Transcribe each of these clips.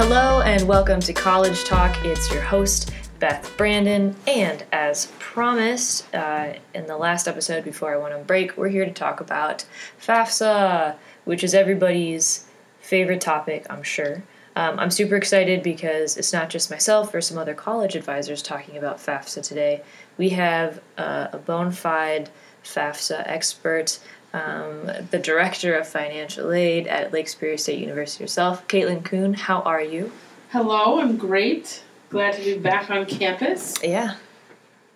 Hello and welcome to College Talk. It's your host, Beth Brandon, and as promised uh, in the last episode before I went on break, we're here to talk about FAFSA, which is everybody's favorite topic, I'm sure. Um, I'm super excited because it's not just myself or some other college advisors talking about FAFSA today. We have uh, a bona fide FAFSA expert, um, the director of financial aid at Lake Superior State University herself, Caitlin Kuhn. How are you? Hello, I'm great. Glad to be back on campus. Yeah,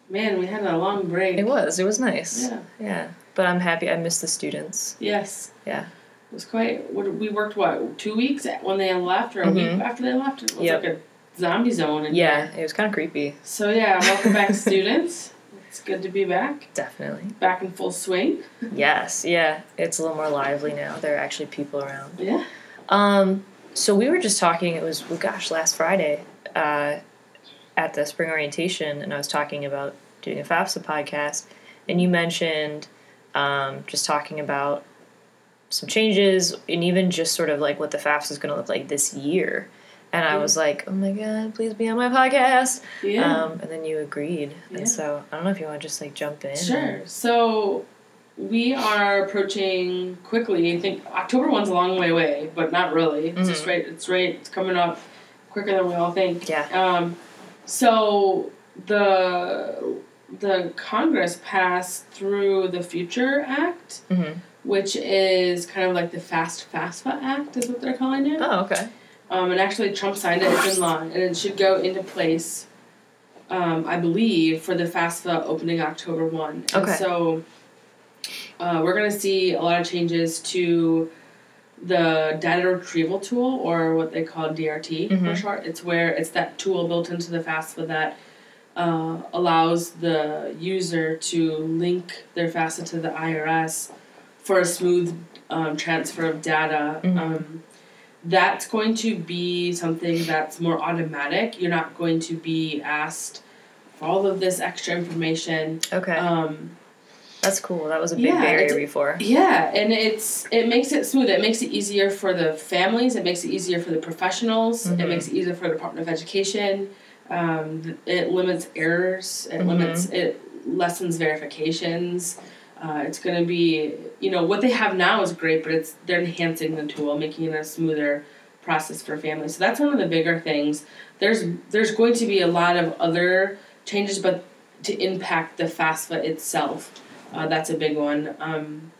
Man, we had a long break. it was. It was nice. Yeah. Yeah. But I'm happy. I missed the students. Yes. Yeah. It was quite. What, we worked what two weeks when they left, or a week Mhm. after they left. It was Yep. like a zombie zone. Yeah, here. it was kind of creepy. So yeah, welcome back, students. It's good to be back, Definitely. back in full swing. Yes. Yeah. It's a little more lively now. There are actually people around. Yeah. Um, so we were just talking. It was well, gosh, last Friday, uh, at the spring orientation, and I was talking about doing a FAFSA podcast, and you mentioned um, just talking about some changes, and even just sort of like what the FAFSA is going to look like this year. And I was like, "Oh my god, please be on my podcast!" Yeah. Um, and then you agreed, Yeah. and so I don't know if you want to just like jump in. Sure. So we are approaching quickly. I think October one's a long way away, but not really. It's just Mhm. right. It's right. It's coming up quicker than we all think. Yeah. Um, so the the Congress passed through the Future Act, Mm-hmm. which is kind of like the Fast FAFSA Act, is what they're calling it. Oh, okay. Um, and actually, Trump signed it. It's in law, and it should go into place, um, I believe, for the FAFSA opening October one. And Okay. So, uh, we're going to see a lot of changes to the data retrieval tool, or what they call DRT for Mhm. short. It's where it's that tool built into the FAFSA that uh, allows the user to link their FAFSA to the IRS for a smooth um, transfer of data. Mhm. Um, that's going to be something that's more automatic. You're not going to be asked for all of this extra information. Okay. Um, That's cool. That was a big yeah, barrier before. yeah, and it's it makes it smooth. It makes it easier for the families. It makes it easier for the professionals. Mhm. It makes it easier for the Department of Education. Um, it limits errors. It Mhm. limits it lessens verifications. Uh, it's going to be you know what they have now is great, but it's they're enhancing the tool, making it a smoother process for families. So that's one of the bigger things. There's there's going to be a lot of other changes, but to impact the FAFSA itself. Uh, that's a big one. Um,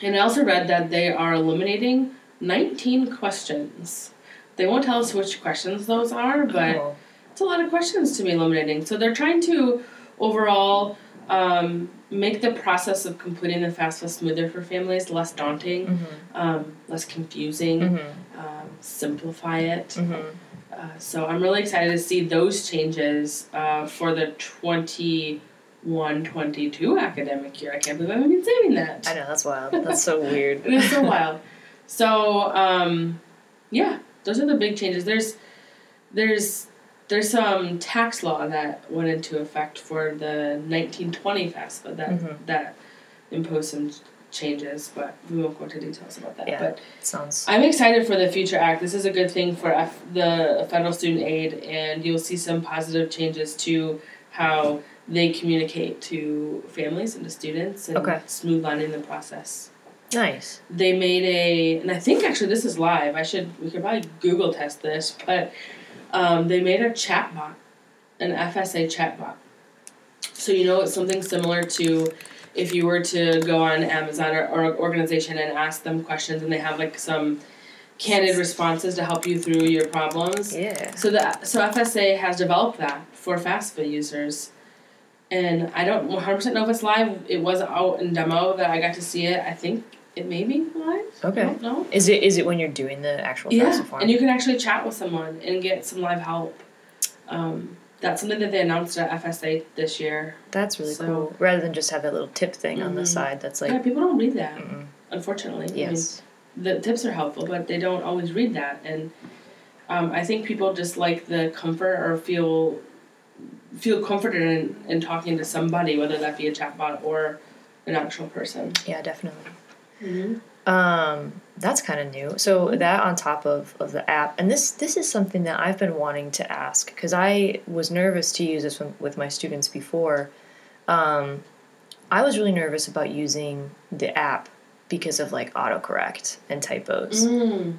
and I also read that they are eliminating 19 questions. They won't tell us which questions those are, but Oh. it's a lot of questions to be eliminating. So they're trying to overall um, make the process of completing the FAFSA smoother for families, less daunting, Mhm. um, less confusing, Mhm. um, simplify it. Mhm. Uh, so I'm really excited to see those changes uh, for the 21 22 academic year. I can't believe I've been saving that. I know that's wild. That's so weird. It is so wild. So um, yeah, those are the big changes. There's there's there's some tax law that went into effect for the 1920 FAFSA that Mhm. that imposed some changes, but we won't go into details about that. Yeah. But Sounds. I'm excited for the Future Act. This is a good thing for F- the federal student aid, and you'll see some positive changes to how they communicate to families and to students and Okay. smooth lining the process. Nice. They made a, and I think actually this is live. I should we could probably Google test this, but um, they made a chatbot, an FSA chatbot. So you know it's something similar to if you were to go on Amazon or, or organization and ask them questions, and they have like some candid responses to help you through your problems. Yeah. So the so FSA has developed that for FAFSA users, and I don't one hundred percent know if it's live. It was out in demo that I got to see it. I think it may be live. I Okay. don't know. Is it is it when you're doing the actual Yeah, and you can actually chat with someone and get some live help. Um, that's something that they announced at FSA this year. That's really So- cool. Rather than just have that little tip thing on the Mhm. side that's yeah, like, people don't read that, mm-mm. unfortunately. I mean, yes. the tips are helpful, but they don't always read that, and um, I think people just like the comfort or feel feel comforted in, in talking to somebody, whether that be a chatbot or an actual person. Yeah, definitely. Mm-hmm. Um, That's kind of new. So that on top of, of the app, and this this is something that I've been wanting to ask because I was nervous to use this with my students before. Um, I was really nervous about using the app because of like autocorrect and typos. Mm.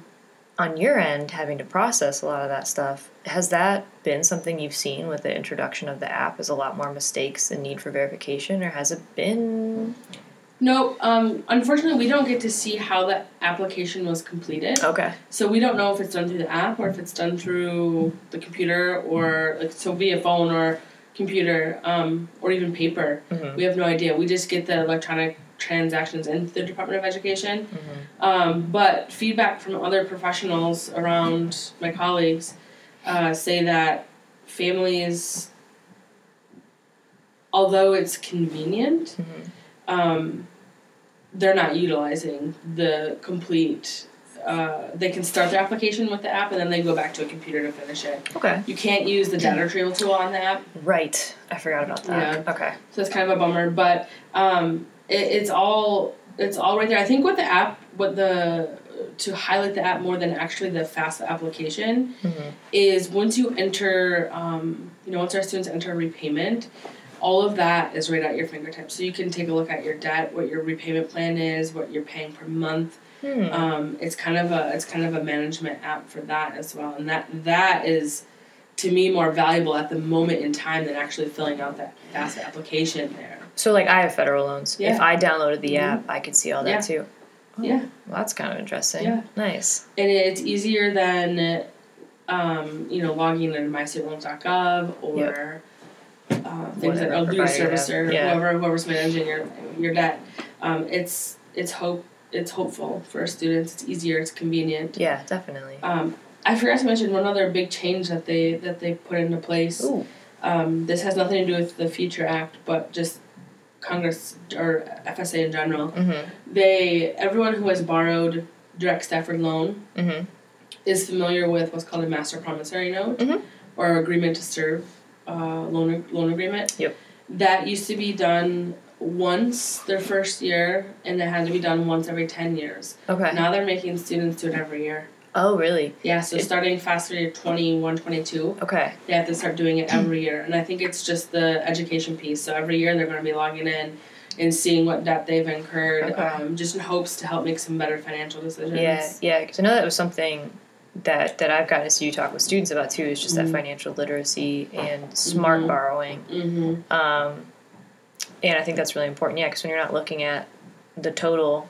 On your end, having to process a lot of that stuff, has that been something you've seen with the introduction of the app? Is a lot more mistakes and need for verification, or has it been No, um, unfortunately, we don't get to see how the application was completed. okay? So we don't know if it's done through the app or if it's done through the computer or like so via phone or computer um, or even paper. Mhm. We have no idea. We just get the electronic transactions into the Department of Education. Mhm. Um, but feedback from other professionals around my colleagues uh, say that families, although it's convenient, Mhm. Um, they're not utilizing the complete. Uh, they can start their application with the app and then they go back to a computer to finish it. Okay. You can't use the data retrieval tool on the app, Right. I forgot about that. Yeah. Okay. so it's kind of a bummer. But um, it, it's all it's all right there. I think what the app, what the to highlight the app more than actually the FAFSA application Mhm. is once you enter, um, you know, once our students enter repayment, all of that is right at your fingertips. So you can take a look at your debt, what your repayment plan is, what you're paying per month. Hmm. Um, it's kind of a it's kind of a management app for that as well, and that that is to me more valuable at the moment in time than actually filling out that FAFSA application there. So like I have federal loans. Yeah. If I downloaded the Mhm. app, I could see all that Yeah. too. Oh, Yeah. Well, that's kind of interesting. Yeah. Nice. and it's easier than um, you know logging into mystateloans.gov or uh, things like Whatever a provider lead servicer, Yeah. whoever whoever's managing your your debt. Um, it's it's hope it's hopeful for students. It's easier. It's convenient. Yeah, definitely. Um, I forgot to mention one other big change that they that they put into place. Ooh. Um, this has nothing to do with the Future Act, but just Congress or FSA in general. Mm-hmm. They everyone who has borrowed direct Stafford loan Mm-hmm. is familiar with what's called a master promissory note Mhm. or agreement to serve uh, loan loan agreement. Yep. That used to be done once their first year, and it had to be done once every ten years. Okay. Now they're making students do it every year. Oh, really? Yeah, so It- starting FAFSA year 21, 22, Okay. they have to start doing it every year. And I think it's just the education piece. So every year they're going to be logging in and seeing what debt they've incurred, Okay. um, just in hopes to help make some better financial decisions. Yeah, yeah. Because I know that was something that that I've gotten to see you talk with students about too. Is just Mhm. that financial literacy and smart Mhm. borrowing. Mm-hmm. Um, and I think that's really important. Yeah, because when you're not looking at the total,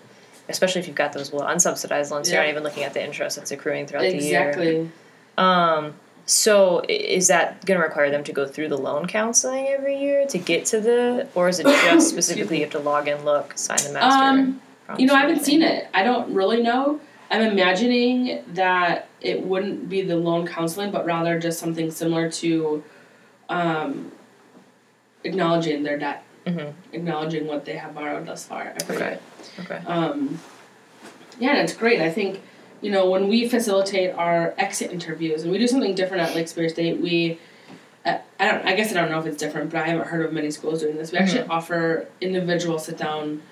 especially if you've got those little unsubsidized loans, you're not even looking at the interest that's accruing throughout the year. Exactly. Um, so is that going to require them to go through the loan counseling every year to get to the, or is it just specifically you have to log in, look, sign the master? Um, you know, I haven't seen it. I don't really know. I'm imagining that it wouldn't be the loan counseling, but rather just something similar to um, acknowledging their debt, Mhm. acknowledging what they have borrowed thus far every Okay. year. Okay. Um, yeah, and it's great. I think, you know, when we facilitate our exit interviews, and we do something different at Lake Superior State, we, uh, I don't, I guess I don't know if it's different, but I haven't heard of many schools doing this. We actually offer individual sit down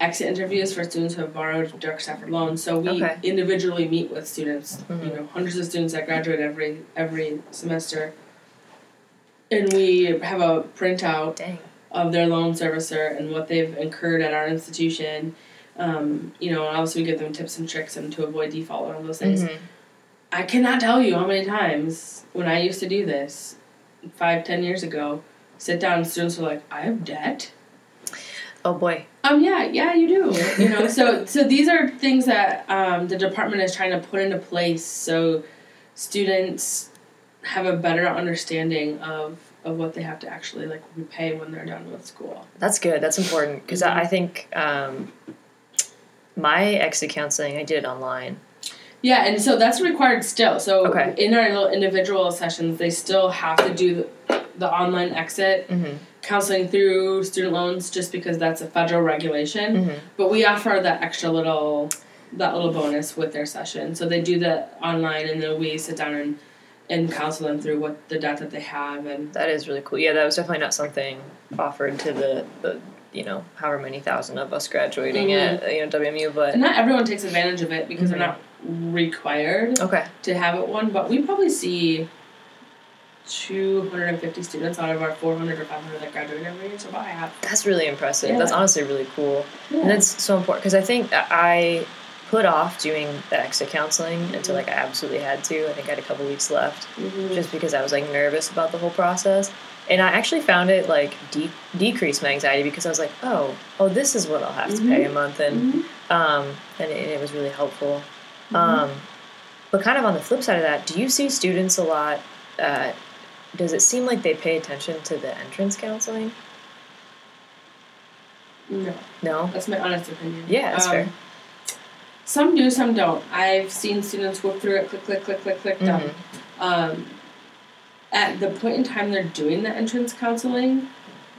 exit interviews for students who have borrowed direct Stafford loans. So we Okay. individually meet with students, you Mhm. know, hundreds of students that graduate every every semester. And we have a printout Dang. of their loan servicer and what they've incurred at our institution. Um, you know, and obviously we give them tips and tricks and to avoid default and all those things. Mhm. I cannot tell you how many times when I used to do this five, ten years ago, sit down and students were like, I have debt. Oh boy. Um yeah, yeah you do. You know, so so these are things that um, the department is trying to put into place so students have a better understanding of of what they have to actually like repay when they're done with school. That's good. That's important because Mhm. I, I think um, my exit counseling I did online. Yeah, and so that's required still. So Okay. in our little individual sessions, they still have to do the, the online exit Mm-hmm. Counseling through student loans, just because that's a federal regulation. Mm-hmm. But we offer that extra little, that little bonus with their session. So they do that online, and then we sit down and and counsel them through what the debt that they have and That is really cool. Yeah, that was definitely not something offered to the, the you know however many thousand of us graduating Mhm. at you know WMU, but And not everyone takes advantage of it because Mhm. they're not required okay, to have it one, but we probably see 250 students out of our 400 or 500 that graduate every year, so about half. that's really impressive. Yeah. That's honestly really cool, Yeah. and that's so important because I think I put off doing the exit counseling until like I absolutely had to. I think I had a couple weeks left. Mhm. just because I was like nervous about the whole process. And I actually found it like de- decrease my anxiety because I was like, oh, oh, this is what I'll have to pay a month, and Mhm. um, and it, it was really helpful. Mhm. Um, but kind of on the flip side of that, do you see students a lot? Uh, does it seem like they pay attention to the entrance counseling? No, No. that's my honest opinion. Yeah, that's Um, fair. Some do, some don't. I've seen students work through it, click, click, click, click, click, done. Mm-hmm. Um, at the point in time they're doing the entrance counseling,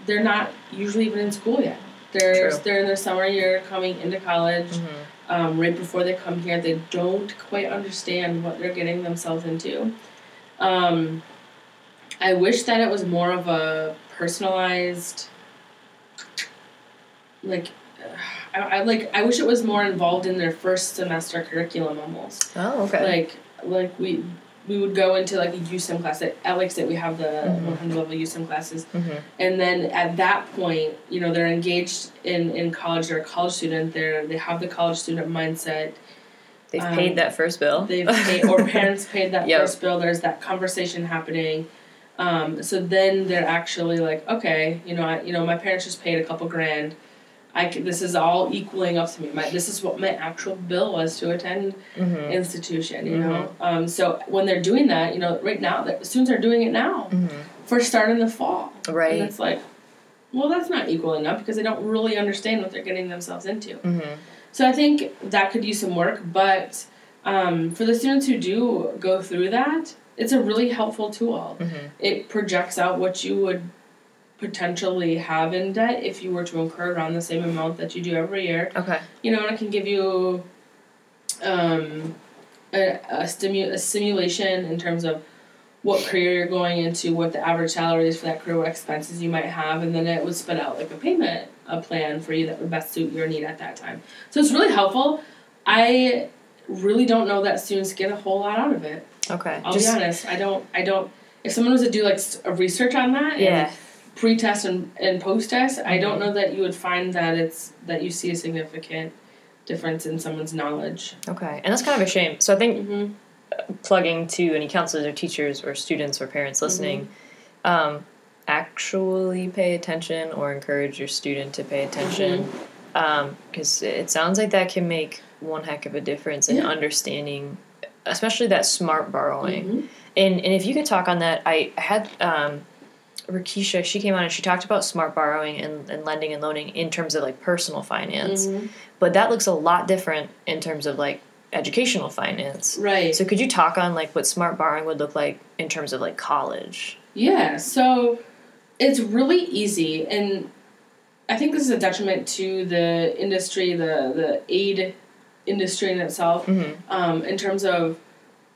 they're not usually even in school yet. They're True. they're in their summer year, coming into college. Mhm. Um, right before they come here, they don't quite understand what they're getting themselves into. Um, I wish that it was more of a personalized, like, I, I like. I wish it was more involved in their first semester curriculum almost Oh, okay. like like we we would go into like a USIM class at at Lake State we have the Mhm. 100 level USIM classes hmm and then at that point you know they're engaged in in college they're a college student they're they have the college student mindset They've um, paid that first bill. they've paid or parents paid that Yep. first bill there's that conversation happening um, so then they're actually like okay you know I, you know my parents just paid a couple grand. I c- this is all equaling up to me. My this is what my actual bill was to attend hmm institution, you know. Um, so when they're doing that, you know, right now, the students are doing it now hmm for start in the fall, Right. and it's like, well, that's not equal enough because they don't really understand what they're getting themselves into. hmm So I think that could use some work, but um, for the students who do go through that, it's a really helpful tool. hmm It projects out what you would potentially have in debt if you were to incur around the same amount that you do every year Okay. you know, and it can give you um, a, a, stimu- a simulation in terms of what career you're going into, what the average salary is for that career, what expenses you might have, and then it would spit out like a payment a plan for you that would best suit your need at that time. So it's really helpful. I really don't know that students get a whole lot out of it. Okay. I'll Just be honest. I don't. I don't. If someone was to do like a research on that, yeah. pre-test and, and post-test, I don't Mhm. know that you would find that it's that you see a significant difference in someone's knowledge. Okay. And that's kind of a shame. So I think Mm-hmm. plugging to any counselors or teachers or students or parents listening, Mm-hmm. um, actually pay attention or encourage your student to pay attention. Mm-hmm. Because it sounds like that can make one heck of a difference in Yeah. understanding, especially that smart borrowing. Mhm. And, and if you could talk on that, I, I had um, Rakisha, she came on and she talked about smart borrowing and, and lending and loaning in terms of like personal finance. Mhm. But that looks a lot different in terms of like educational finance. Right. So could you talk on like what smart borrowing would look like in terms of like college? Yeah, so it's really easy, and I think this is a detriment to the industry, the the aid industry in itself, Mm-hmm. um, in terms of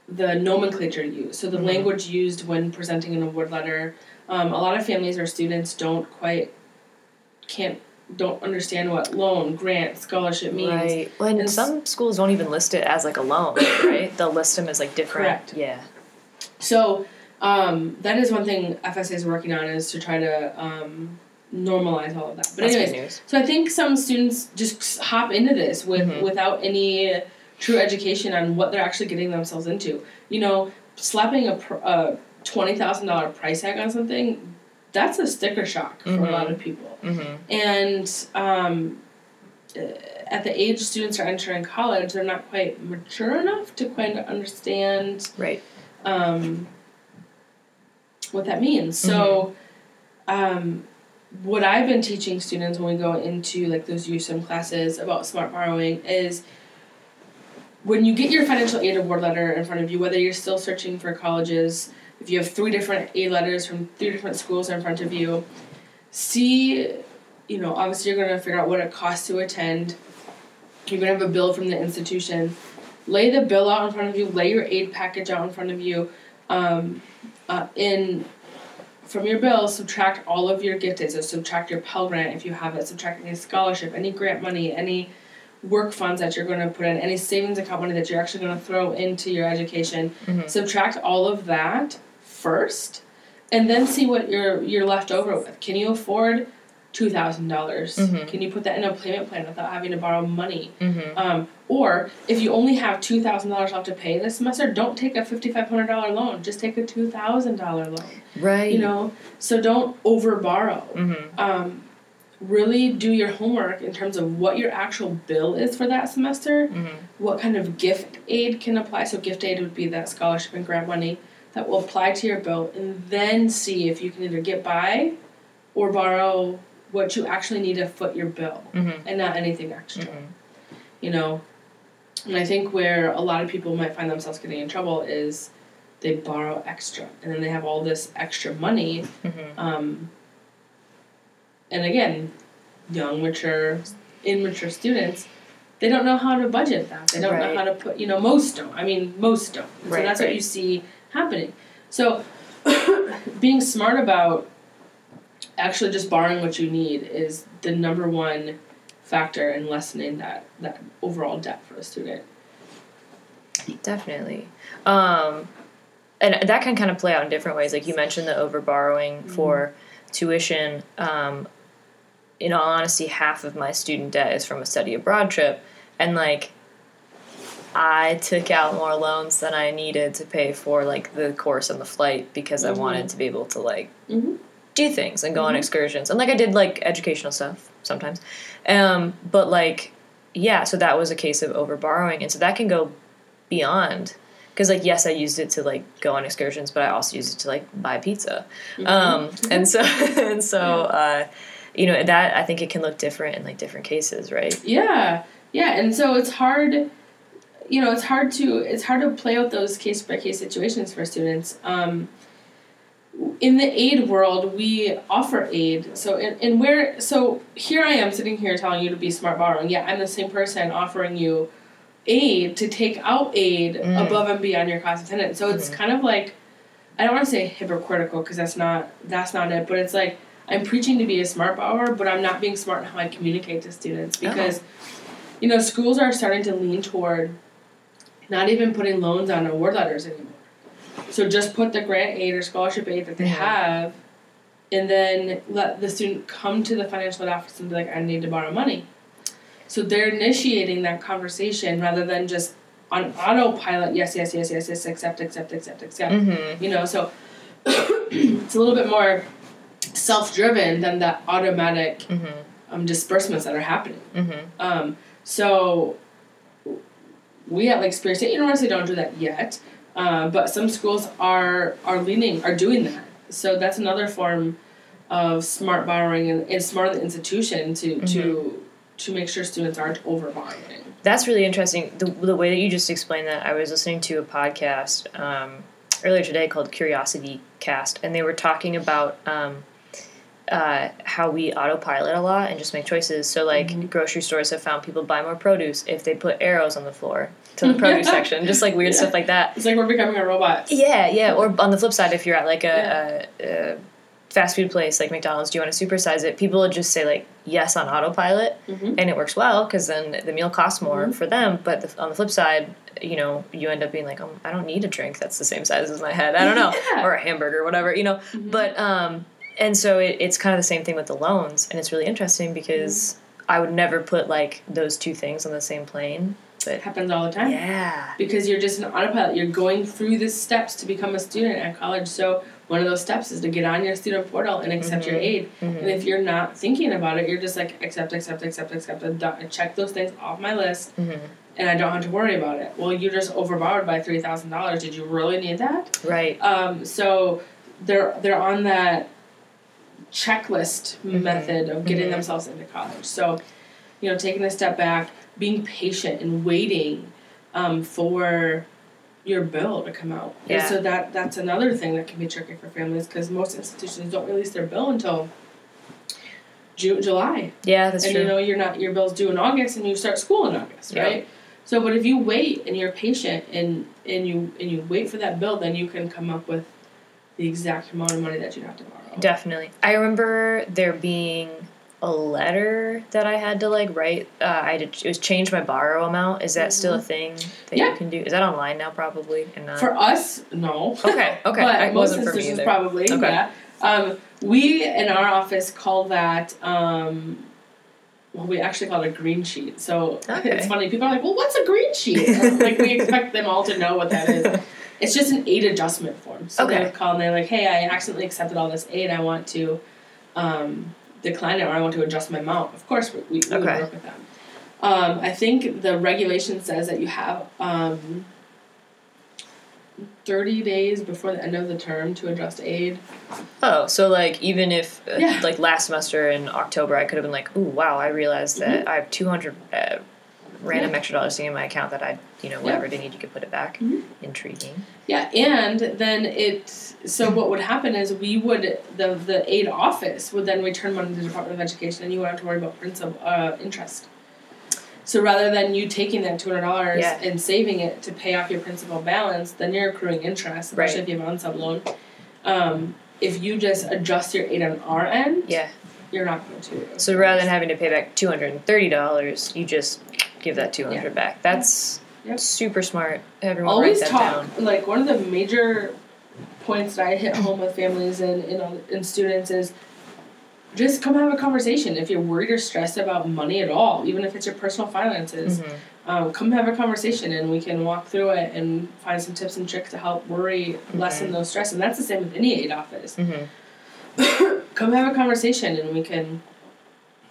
the nomenclature used. So the Mhm. language used when presenting an award letter. Um, a lot of families or students don't quite can't don't understand what loan, grant, scholarship means. Right. Well, and And s- some schools won't even list it as like a loan, right? They'll list them as like different. Correct. Yeah. So um, that is one thing FSA is working on is to try to um, normalize all of that. But That's anyways, so I think some students just hop into this with Mhm. without any true education on what they're actually getting themselves into. You know, slapping a, pr- a twenty thousand dollar price tag on something, that's a sticker shock for Mhm. a lot of people. Mm-hmm. And um, uh, at the age students are entering college, they're not quite mature enough to quite understand Right. um, what that means. So, um, what I've been teaching students when we go into like those USIM classes about smart borrowing is when you get your financial aid award letter in front of you, whether you're still searching for colleges, if you have three different aid letters from three different schools in front of you, see, you know, obviously you're going to figure out what it costs to attend. You're going to have a bill from the institution. Lay the bill out in front of you, lay your aid package out in front of you. Um, uh, in from your bill, subtract all of your gift aid. So subtract your Pell Grant if you have it, subtract any scholarship, any grant money, any work funds that you're going to put in, any savings account money that you're actually going to throw into your education. Mm-hmm. Subtract all of that first, and then see what you're you're left over with. Can you afford two dollars? Mhm. Can you put that in a payment plan without having to borrow money? Mm-hmm. Um, or if you only have two thousand dollars left to pay this semester, don't take a fifty five hundred dollar loan. Just take a two thousand dollar loan. Right. You know, so don't over borrow. Mm-hmm. Um, really do your homework in terms of what your actual bill is for that semester. Mm-hmm. What kind of gift aid can apply? So gift aid would be that scholarship and grant money that will apply to your bill, and then see if you can either get by or borrow what you actually need to foot your bill Mm-hmm. and not anything extra Mhm. you know and i think where a lot of people might find themselves getting in trouble is they borrow extra and then they have all this extra money Mm-hmm. um, and again young mature immature students they don't know how to budget that they don't Right. know how to put you know most don't i mean most don't so Right, that's right. what you see happening so being smart about actually just borrowing what you need is the number one factor in lessening that that overall debt for a student Definitely. Um, and that can kind of play out in different ways. Like you mentioned the over borrowing for tuition. Um, in all honesty, half of my student debt is from a study abroad trip. And like, I took out more loans than I needed to pay for like the course and the flight because I Mhm. wanted to be able to like mm-hmm. do things and go on Mhm. excursions and like I did like educational stuff sometimes. Um, but like yeah, so that was a case of over borrowing and so that can go beyond because like yes, I used it to like go on excursions, but I also used it to like buy pizza. Um, and so and so uh, you know that I think it can look different in like different cases, right? Yeah, yeah, and so it's hard. You know, it's hard to it's hard to play out those case by case situations for students. Um, in the aid world, we offer aid. So, in, in where so here I am sitting here telling you to be smart borrowing. Yeah, I'm the same person offering you aid to take out aid Mm. above and beyond your cost of attendance. So it's Mhm. kind of like I don't want to say hypocritical because that's not that's not it. But it's like I'm preaching to be a smart borrower, but I'm not being smart in how I communicate to students because you know schools are starting to lean toward not even putting loans on award letters anymore. So just put the grant aid or scholarship aid that they have, and then let the student come to the financial aid office and be like, "I need to borrow money." So they're initiating that conversation rather than just on autopilot. Yes, yes, yes, yes, yes. Accept, accept, accept, accept Mm-hmm. you know so it's a little bit more self-driven than the automatic Mm-hmm. um, disbursements that are happening Mm-hmm. um, so we at lake superior state university don't do that yet uh, but some schools are are leaning are doing that. So that's another form of smart borrowing and, and smart the institution to to to make sure students aren't over borrowing That's really interesting. The, the way that you just explained that, I was listening to a podcast um, earlier today called Curiosity Cast, and they were talking about um, uh, how we autopilot a lot and just make choices. So, like, grocery stores have found people buy more produce if they put arrows on the floor to the produce section, just like weird Yeah. stuff like that. it's like we're becoming a robot Yeah, yeah. Or on the flip side, if you're at like a, a, a fast food place like McDonald's, do you want to supersize it? People would just say like yes on autopilot, Mhm. and it works well because then the meal costs more Mhm. for them. But the, on the flip side, you know, you end up being like, oh, I don't need a drink that's the same size as my head. I don't know, Yeah. or a hamburger, whatever, you know. But um, and so it, it's kind of the same thing with the loans, and it's really interesting because I would never put like those two things on the same plane. But it happens all the time yeah, because you're just an autopilot. You're going through the steps to become a student at college. So one of those steps is to get on your student portal and accept your aid. Mhm. And if you're not thinking about it, you're just like accept, accept, accept, accept, and check those things off my list, Mhm. and I don't have to worry about it. Well, you just overborrowed by three thousand dollars. Did you really need that? right. Um, so they're they're on that checklist Mhm. method of getting Mhm. themselves into college. So, you know, taking a step back, being patient and waiting um, for your bill to come out. And Yeah. so that that's another thing that can be tricky for families because most institutions don't release their bill until June, July, Yeah, that's and true. And you know you're not your bill's due in August, and you start school in August, Yeah. right? So, but if you wait and you're patient and and you and you wait for that bill, then you can come up with the exact amount of money that you'd have to borrow. Definitely. I remember there being a letter that I had to like write. Uh, I had to, it was change my borrow amount. Is that still a thing that Mm-hmm. Yeah. you can do? Is that online now? Probably. And not. For us, no. okay. Okay. but it most wasn't for me instances probably Okay. yeah. Um, we in our office call that um, well, we actually call it a green sheet. So Okay. it's funny. People are like, "Well, what's a green sheet?" Like we expect them all to know what that is. It's just an aid adjustment form. So Okay. they would call and they're like, "Hey, I accidentally accepted all this aid. I want to um, decline it, or I want to adjust my amount." Of course, we, we, we would work with them. Um, I think the regulation says that you have um, 30 days before the end of the term to adjust aid. Oh, so like even if uh, Yeah. like last semester in October, I could have been like, "Ooh, wow! I realized that I have two hundred uh, random Yeah. extra dollars sitting in my account that I, you know, whatever they need, you could put it back." Mhm. Intriguing. Yeah, and then it. So what would happen is we would the the aid office would then return money to the Department of Education, and you wouldn't have to worry about principal uh, interest. So rather than you taking that two hundred dollars Yeah. and saving it to pay off your principal balance, then you're accruing interest, especially Right. if you have an unsub loan. Um, if you just adjust your aid on our end, Yeah. you're not going to. So rather than having to pay back two hundred and thirty dollars, you just give that two hundred back. That's super smart. Everyone always write that talk down. like one of the major points that I hit home with families and and, and students is just come have a conversation if you're worried or stressed about money at all even if it's your personal finances Mhm. um, come have a conversation and we can walk through it and find some tips and tricks to help worry lessen those stress and that's the same with any aid office Mhm. come have a conversation and we can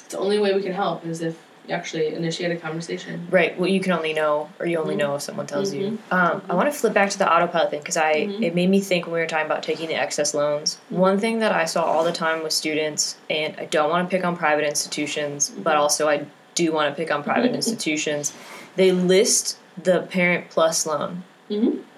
it's the only way we can help is if actually initiate a conversation Right. Well, you can only know, or you only Mhm. know if someone tells you. Mhm. Um, I want to flip back to the autopilot thing because I Mhm. it made me think when we were talking about taking the excess loans. Mhm. One thing that I saw all the time with students, and I don't want to pick on private institutions, but Mhm. also I do want to pick on private institutions. They list the parent plus loan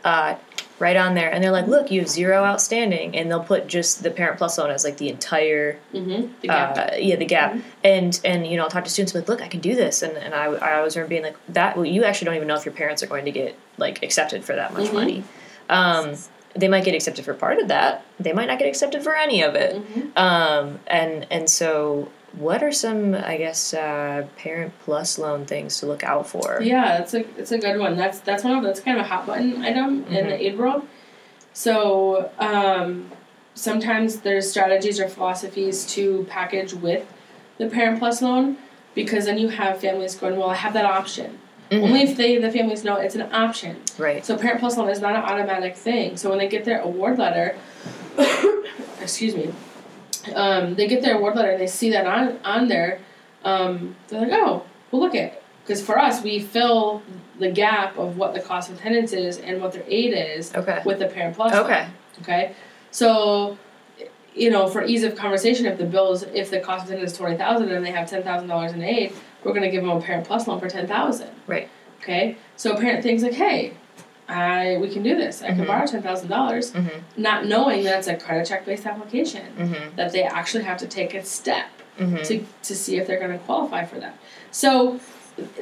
uh, right on there, and they're like, "Look, you have zero outstanding," and they'll put just the parent plus loan as like the entire mm-hmm. the gap uh, yeah, the gap. Mhm. And and you know, I'll talk to students like, look, I can do this, and and I, I always remember being like that. Well, you actually don't even know if your parents are going to get like accepted for that much Mhm. money. Um, they might get accepted for part of that. They might not get accepted for any of it. Mhm. Um, and and so, what are some, I guess, uh, parent plus loan things to look out for? Yeah, that's a it's a good one. That's that's one of that's kind of a hot button item in the aid world. So um, sometimes there's strategies or philosophies to package with the parent plus loan because then you have families going, well, I have that option. Mhm. Only if they the families know it's an option. Right. So parent plus loan is not an automatic thing. So when they get their award letter, excuse me, um, they get their award letter and they see that on on there, um, they're like, oh, well look at, because for us we fill the gap of what the cost of attendance is and what their aid is Okay. with the parent plus. loan. Okay. Okay, so. You know, for ease of conversation, if the bills, if the cost of attendance is twenty thousand and they have ten thousand dollars in aid, we're going to give them a parent plus loan for ten thousand. Right. Okay, so a parent thinks like, hey, I we can do this. I can Mhm. borrow ten thousand dollars, Mhm. not knowing that it's a credit check based application. Mhm. That they actually have to take a step Mhm. to to see if they're going to qualify for that. So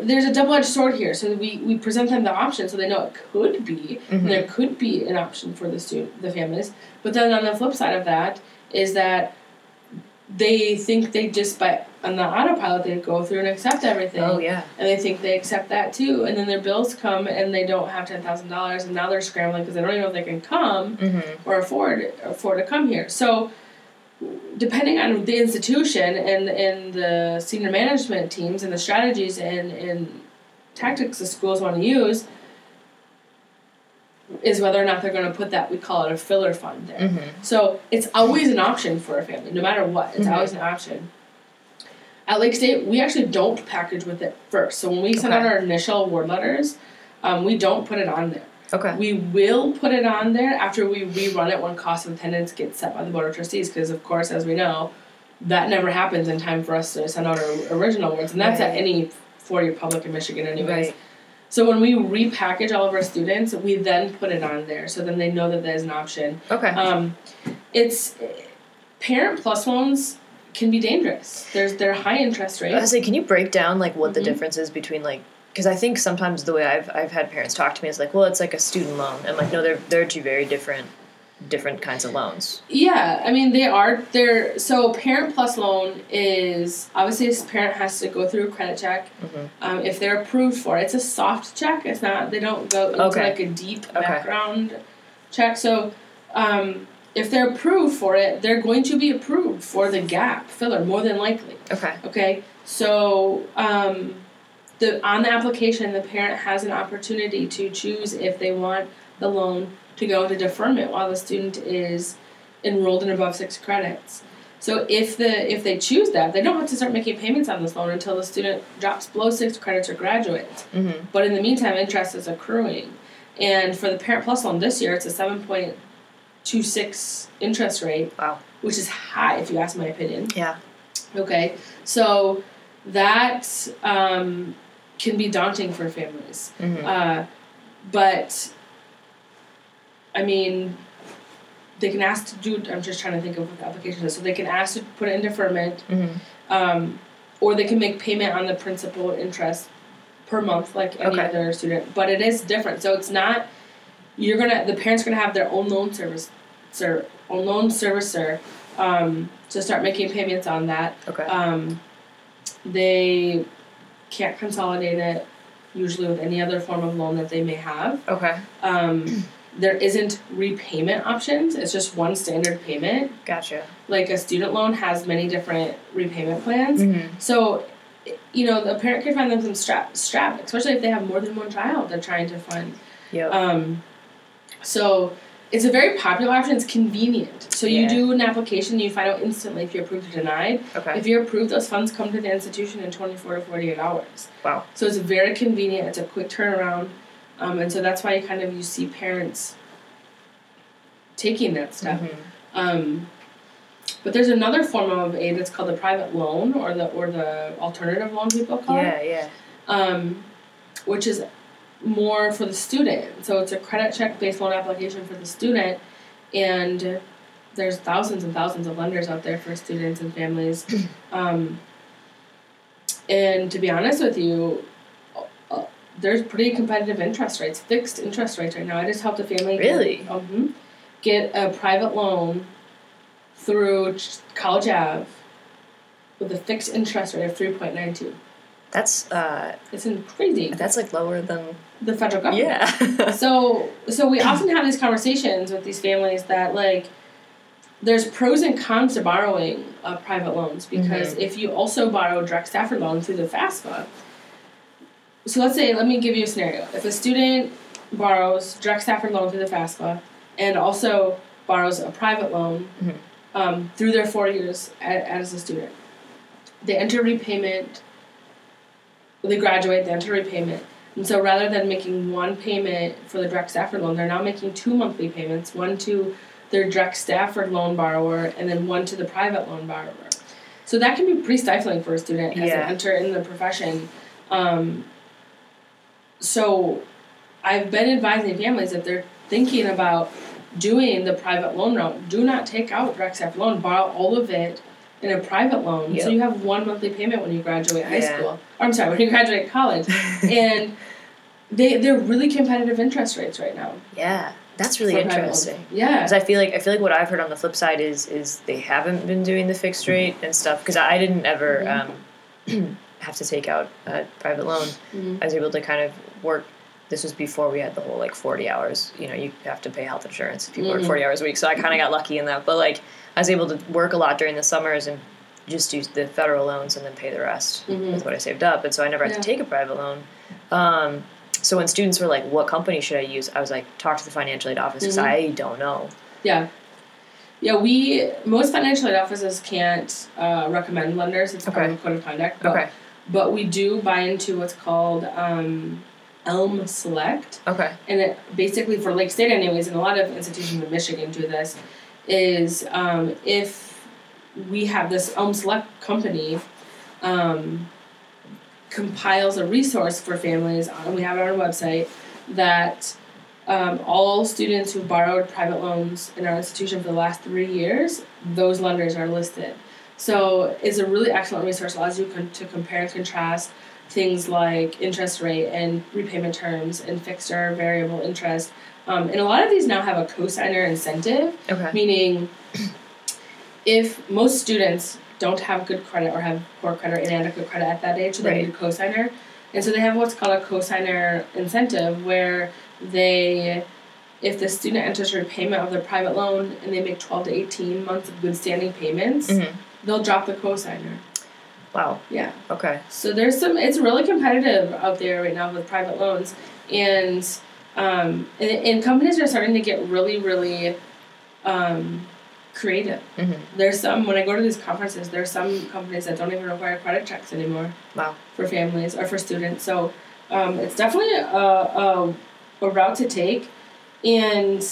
there's a double edged sword here. So we, we present them the option so they know it could be Mhm. there could be an option for the student the families. But then on the flip side of that is that they think they just by on the autopilot they go through and accept everything Oh yeah. and they think they accept that too and then their bills come and they don't have ten thousand dollars and now they're scrambling because they don't even know if they can come Mhm. or afford afford to come here so depending on the institution and and the senior management teams and the strategies and and tactics the schools want to use is whether or not they're going to put that we call it a filler fund there Mhm. so it's always an option for a family, no matter what. It's Mhm. always an option. At Lake State, we actually don't package with it first. So when we send out our initial award letters, um, we don't put it on there. Okay. We will put it on there after we rerun it when cost of attendance gets set by the board of trustees, because of course, as we know, that never happens in time for us to send out our original awards, and that's at any four-year public in Michigan, anyways. Right. So when we repackage all of our students, we then put it on there, so then they know that there's an option. Okay. Um, it's parent plus loans can be dangerous. There's they're high interest rates. I was rates. like, can you break down like what the Mhm. difference is between like because I think sometimes the way I've I've had parents talk to me is like, well, it's like a student loan. And I'm like, no, they're they're two very different different kinds of loans. Yeah, I mean they are they're so parent plus loan is obviously this parent has to go through a credit check. Mm-hmm. Um, if they're approved for it, it's a soft check. It's not they don't go into Okay. like a deep Okay. background check. So um, if they're approved for it, they're going to be approved for the gap filler more than likely. Okay. Okay, so um, the on the application, the parent has an opportunity to choose if they want the loan to go into deferment while the student is enrolled in above six credits. So if the if they choose that, they don't have to start making payments on this loan until the student drops below six credits or graduates. Mm-hmm. But in the meantime, interest is accruing, and for the Parent Plus loan this year, it's a seven point two six interest rate, Wow. which is high if you ask my opinion. Yeah. Okay, so that um, can be daunting for families. Mm-hmm. Uh, but I mean, they can ask to do. I'm just trying to think of what the application is. So they can ask to put it in deferment, Mm-hmm. um, or they can make payment on the principal interest per month, like any Okay. other student. But it is different. So it's not. You're gonna. The parents gonna have their own loan service, sir, own loan servicer, um, to start making payments on that. Okay. Um, they can't consolidate it usually with any other form of loan that they may have. okay. Um, there isn't repayment options. It's just one standard payment. Gotcha. Like a student loan has many different repayment plans. Mm-hmm. So, you know, the parent can find them some strap, strap, especially if they have more than one child they're trying to fund. Yep. Um, so it's a very popular option. It's convenient. So you Yeah. do an application, you find out instantly if you're approved or denied. okay. If you're approved, those funds come to the institution in 24 to 48 hours. Wow. So it's very convenient. It's a quick turnaround, um, and so that's why you kind of you see parents taking that step. Mhm. Um, but there's another form of aid that's called the private loan or the or the alternative loan people call it Yeah. Yeah. um, which is more for the student. So it's a credit check based loan application for the student, and there's thousands and thousands of lenders out there for students and families. Um, and to be honest with you, there's pretty competitive interest rates, fixed interest rates right now. I just helped a family get- Really? mhm, get a private loan through College Ave with a fixed interest rate of three point nine two. That's uh. It's crazy. That's like lower than. The federal government. Yeah. So so we often have these conversations with these families that like there's pros and cons to borrowing uh, private loans because if you also borrow direct Stafford loan through the FAFSA, so let's say let me give you a scenario. If a student borrows direct Stafford loan through the FAFSA and also borrows a private loan Mhm. um, through their four years a as a student, they enter repayment. They graduate, they enter repayment. And so rather than making one payment for the direct Stafford loan, they're now making two monthly payments, one to their direct Stafford loan borrower and then one to the private loan borrower. So that can be pretty stifling for a student as they enter in the profession. Um, so I've been advising families if they're thinking about doing the private loan route, do not take out direct Stafford loan, borrow all of it in a private loan. So you have one monthly payment when you graduate high Yeah. school. Or I'm sorry, when you graduate college and they they're really competitive interest rates right now. yeah. That's really for private loans. interesting. Yeah. Because I feel like I feel like what I've heard on the flip side is is they haven't been doing the fixed rate and stuff. Because I didn't ever Mm-hmm. um, have to take out a private loan. Mhm. I was able to kind of work. This was before we had the whole like forty hours. You know, you have to pay health insurance if you work Mhm. forty hours a week. So I kind of got lucky in that. But like, I was able to work a lot during the summers and just use the federal loans and then pay the rest Mhm. with what I saved up. And so I never had Yeah. to take a private loan. Um, so when students were like, "What company should I use?" I was like, "Talk to the financial aid office because Mhm. I don't know." Yeah. Yeah, we most financial aid offices can't uh, recommend lenders. It's part Okay. of code of conduct. But, Okay. But we do buy into what's called um, Elm Select. Okay. and it basically for Lake State anyways, and a lot of institutions in Michigan do this, is um, if we have this Elm Select company um, compiles a resource for families, and we have it on our website, that um, all students who borrowed private loans in our institution for the last three years, those lenders are listed. So it's a really excellent resource, allows you con- to compare and contrast things like interest rate and repayment terms and fixed or variable interest. Um, and a lot of these now have a cosigner incentive, Okay. meaning if most students don't have good credit or have poor credit or inadequate credit at that age, so they Right. need a cosigner. And so they have what's called a cosigner incentive where they if the student enters repayment of their private loan and they make 12 to 18 months of good standing payments, Mhm. they'll drop the cosigner. Wow. Yeah. Okay. So there's some. It's really competitive out there right now with private loans, and um, and, and companies are starting to get really, really um, creative. hmm There's some when I go to these conferences. There's some companies that don't even require credit checks anymore Wow. for families or for students. So um, it's definitely a, a a route to take, and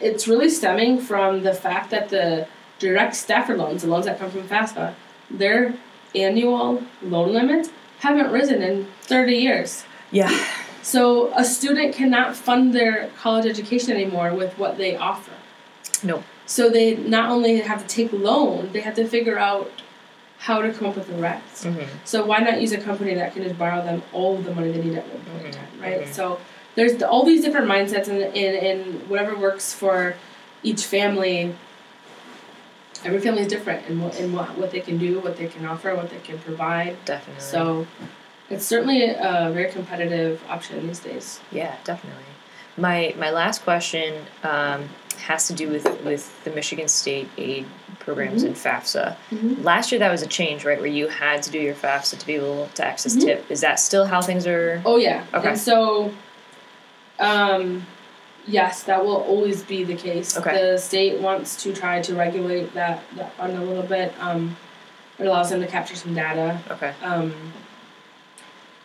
it's really stemming from the fact that the direct Stafford loans, the loans that come from FAFSA, their annual loan limits haven't risen in 30 years. Yeah. So a student cannot fund their college education anymore with what they offer. No. So they not only have to take loan, they have to figure out how to come up with the rest. hmm So why not use a company that can just borrow them all of the money they need at one point in Mhm, time, right? mhm. So there's all these different mindsets and, in and whatever works for each family. Every family is different in what, in what, what they can do, what they can offer, what they can provide. Definitely. So it's certainly a very competitive option these days. Yeah, definitely. My my last question um, has to do with with the Michigan State aid programs Mhm. and FAFSA. Mhm. Last year that was a change, right? Where you had to do your FAFSA to be able to access Mhm. TIP. Is that still how things are? Oh yeah. Okay. And so, um, yes, that will always be the case. Okay. The state wants to try to regulate that that fund a little bit. Um, it allows them to capture some data. Okay. Um,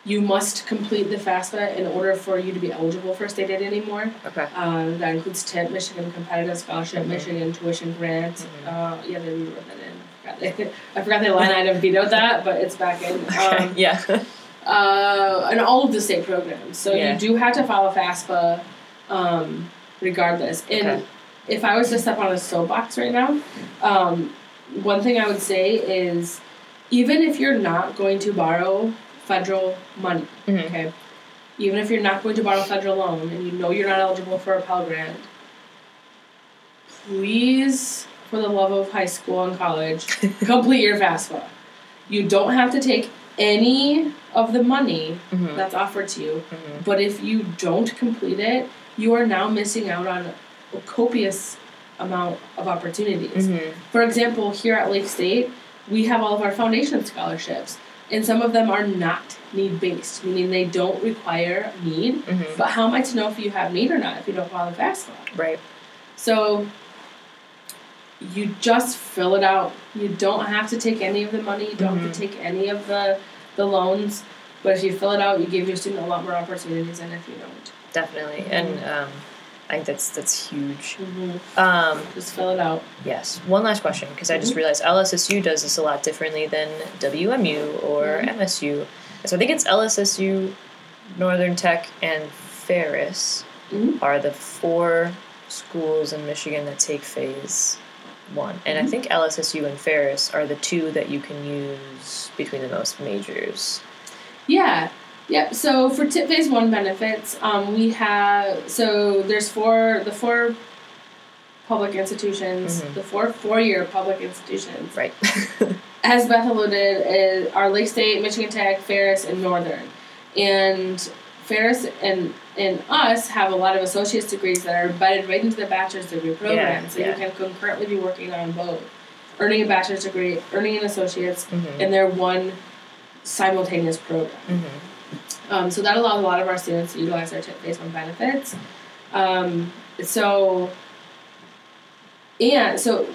you must complete the FAFSA in order for you to be eligible for state aid anymore. Okay. Um, that includes TIP, Michigan Competitive Scholarship, Mhm. Michigan Tuition Grant. Mhm. Uh, yeah, they rewrote that in. I forgot the, I forgot the line item vetoed that, but it's back in. Um, yeah. uh, and all of the state programs. So Yeah. you do have to follow FAFSA um, regardless. And Okay. if I was to step on a soapbox right now, um, one thing I would say is even if you're not going to borrow federal money, Mhm. okay, even if you're not going to borrow federal loan and you know you're not eligible for a Pell Grant, please, for the love of high school and college, complete your FAFSA. You don't have to take any of the money Mhm. that's offered to you, Mhm. but if you don't complete it, you are now missing out on a copious amount of opportunities. Mhm. For example, here at Lake State, we have all of our foundation scholarships, and some of them are not need based, meaning they don't require need. Mhm. But how am I to know if you have need or not if you don't file the FAFSA? Right. So you just fill it out. You don't have to take any of the money. You don't have to take any of the the loans. But if you fill it out, you give your student a lot more opportunities than if you don't. Definitely. And um, I think that's that's huge. Mm-hmm. Um, Just fill it out. Yes. One last question, because I just Mhm. realized LSSU does this a lot differently than WMU or Mhm. MSU. So I think it's LSSU, Northern Tech, and Ferris Mhm. are the four schools in Michigan that take phase one. And I Mhm. think LSSU and Ferris are the two that you can use between the most majors. Yeah. Yep. So for tip phase one benefits, um, we have so there's four the four public institutions, Mhm. the four four year public institutions. Right. as Beth alluded, is are Lake State, Michigan Tech, Ferris, and Northern. And Ferris and and us have a lot of associate's degrees that are embedded right into the bachelor's degree program. Yeah, so yeah. you can concurrently be working on both. Earning a bachelor's degree, earning an associate's, hmm and they're one simultaneous program. hmm Um, so that allows a lot of our students to utilize their tip phase one benefits. Um, so, and so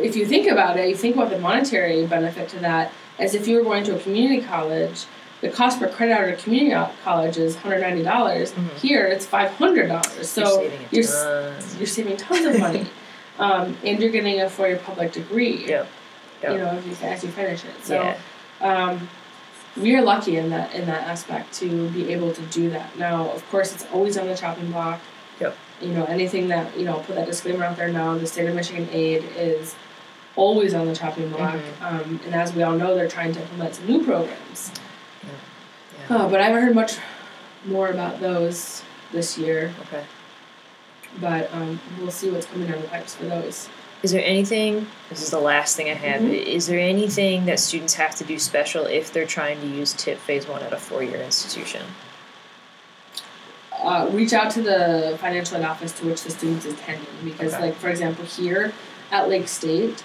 if you think about it, you think about the monetary benefit to that as if you were going to a community college, the cost per credit hour at a community college is $190. dollars Mhm. Here it's $500. So you're saving you're, you're saving tons of money. um, and you're getting a four year public degree. Yep. Yep. You know, as you, as you finish it. So, yeah. um, we are lucky in that in that aspect to be able to do that. Now, of course, it's always on the chopping block. Yep. You know, anything that you know, put that disclaimer out there now. The state of Michigan aid is always on the chopping block, Mhm. um, and as we all know, they're trying to implement some new programs. Uh, but I haven't heard much more about those this year. Okay. But um, we'll see what's coming down the pipes for those. Is there anything? This is the last thing I have. Mhm. Is there anything that students have to do special if they're trying to use TIP Phase One at a four-year institution? Uh, reach out to the financial aid office to which the student's attending because, Okay. like for example, here at Lake State,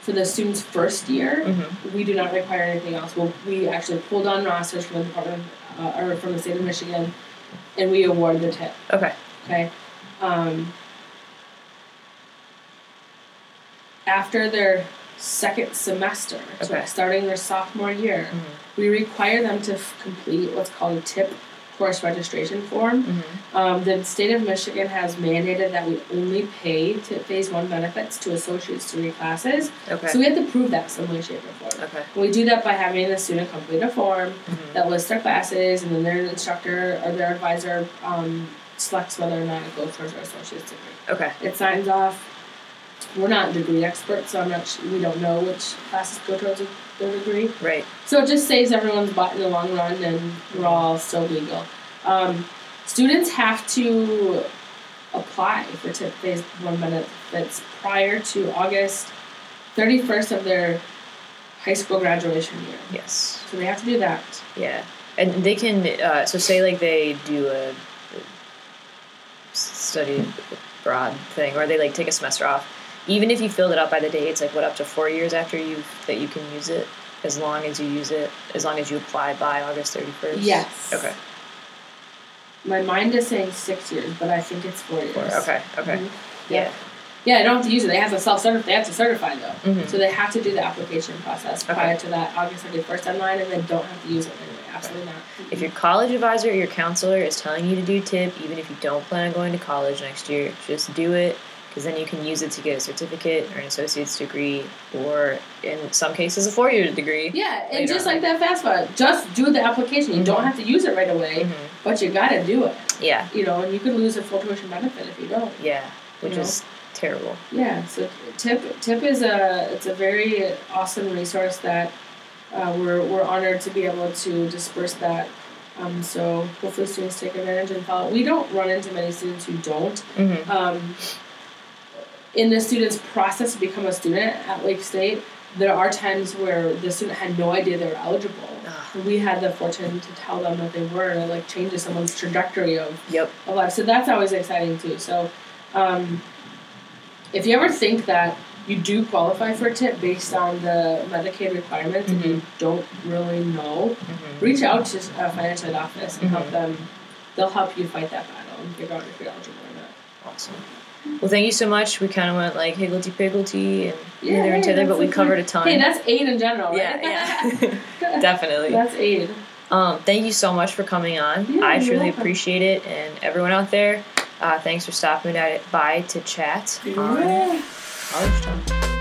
for the student's first year, Mm-hmm. we do not require anything else. Well, we actually pulled on rosters from the department uh, or from the state of Michigan, and we award the tip. Okay. Okay. Um, after their second semester, so Okay. starting their sophomore year, Mhm. we require them to f- complete what's called a tip course registration form. Mm-hmm. Um, the state of Michigan has mandated that we only pay tip phase one benefits to associate's degree classes. Okay. So we have to prove that some way, shape, or form. okay. We do that by having the student complete a form Mhm. that lists their classes, and then their instructor or their advisor um, selects whether or not it goes towards their associate's degree. Okay. It signs off. We're not degree experts, so I'm not. We don't know which classes go towards their degree. Right. So it just saves everyone's butt in the long run, and we're all still legal. Um, students have to apply for tip phase one benefits prior to August 31st of their high school graduation year. Yes. So they have to do that. Yeah. And they can. Uh, so say like they do a, a study abroad thing, or they like take a semester off. Even if you filled it out by the date, it's like what up to four years after you that you can use it, as long as you use it, as long as you apply by August thirty first. Yes. Okay. My mind is saying six years, but I think it's four years. Four. Okay. Okay. Mhm. Yeah. Yeah, they don't have to use it. They have to self certify. They have to certify though. Mhm. So they have to do the application process Okay. prior to that August thirty first deadline, and then don't have to use it anyway. Absolutely not. If your college advisor or your counselor is telling you to do TIP, even if you don't plan on going to college next year, just do it because then you can use it to get a certificate or an associate's degree, or in some cases, a four-year degree. Yeah, and just on. like that FAFSA, just do the application. You don't have to use it right away, Mhm. but you gotta do it. Yeah, You know, and you could lose a full tuition benefit if you don't. yeah, which You know? is terrible. Yeah, so tip tip is a it's a very awesome resource that uh, we're we're honored to be able to disperse that. Um, so hopefully students take advantage and follow. We don't run into many students who don't. Mm-hmm. Um, in the student's process to become a student at Lake State, there are times where the student had no idea they were eligible. Ah. We had the fortune to tell them that they were, and it like changes someone's trajectory of Yep. of life. So that's always exciting too. So, um, if you ever think that you do qualify for a tip based on the Medicaid requirements and you don't really know, Mm-hmm. reach out to a financial aid office and help Mhm. them. They'll help you fight that battle and figure out if you're eligible or not. Awesome. Well, thank you so much. We kind of went like higgledy piggledy and Yeah, hither and thither, but we covered a ton. Hey, that's eight in general, right? yeah, yeah, definitely. that's eight. Um, thank you so much for coming on. Yeah, I truly welcome. appreciate it, and everyone out there, uh, thanks for stopping by to chat on College Talk.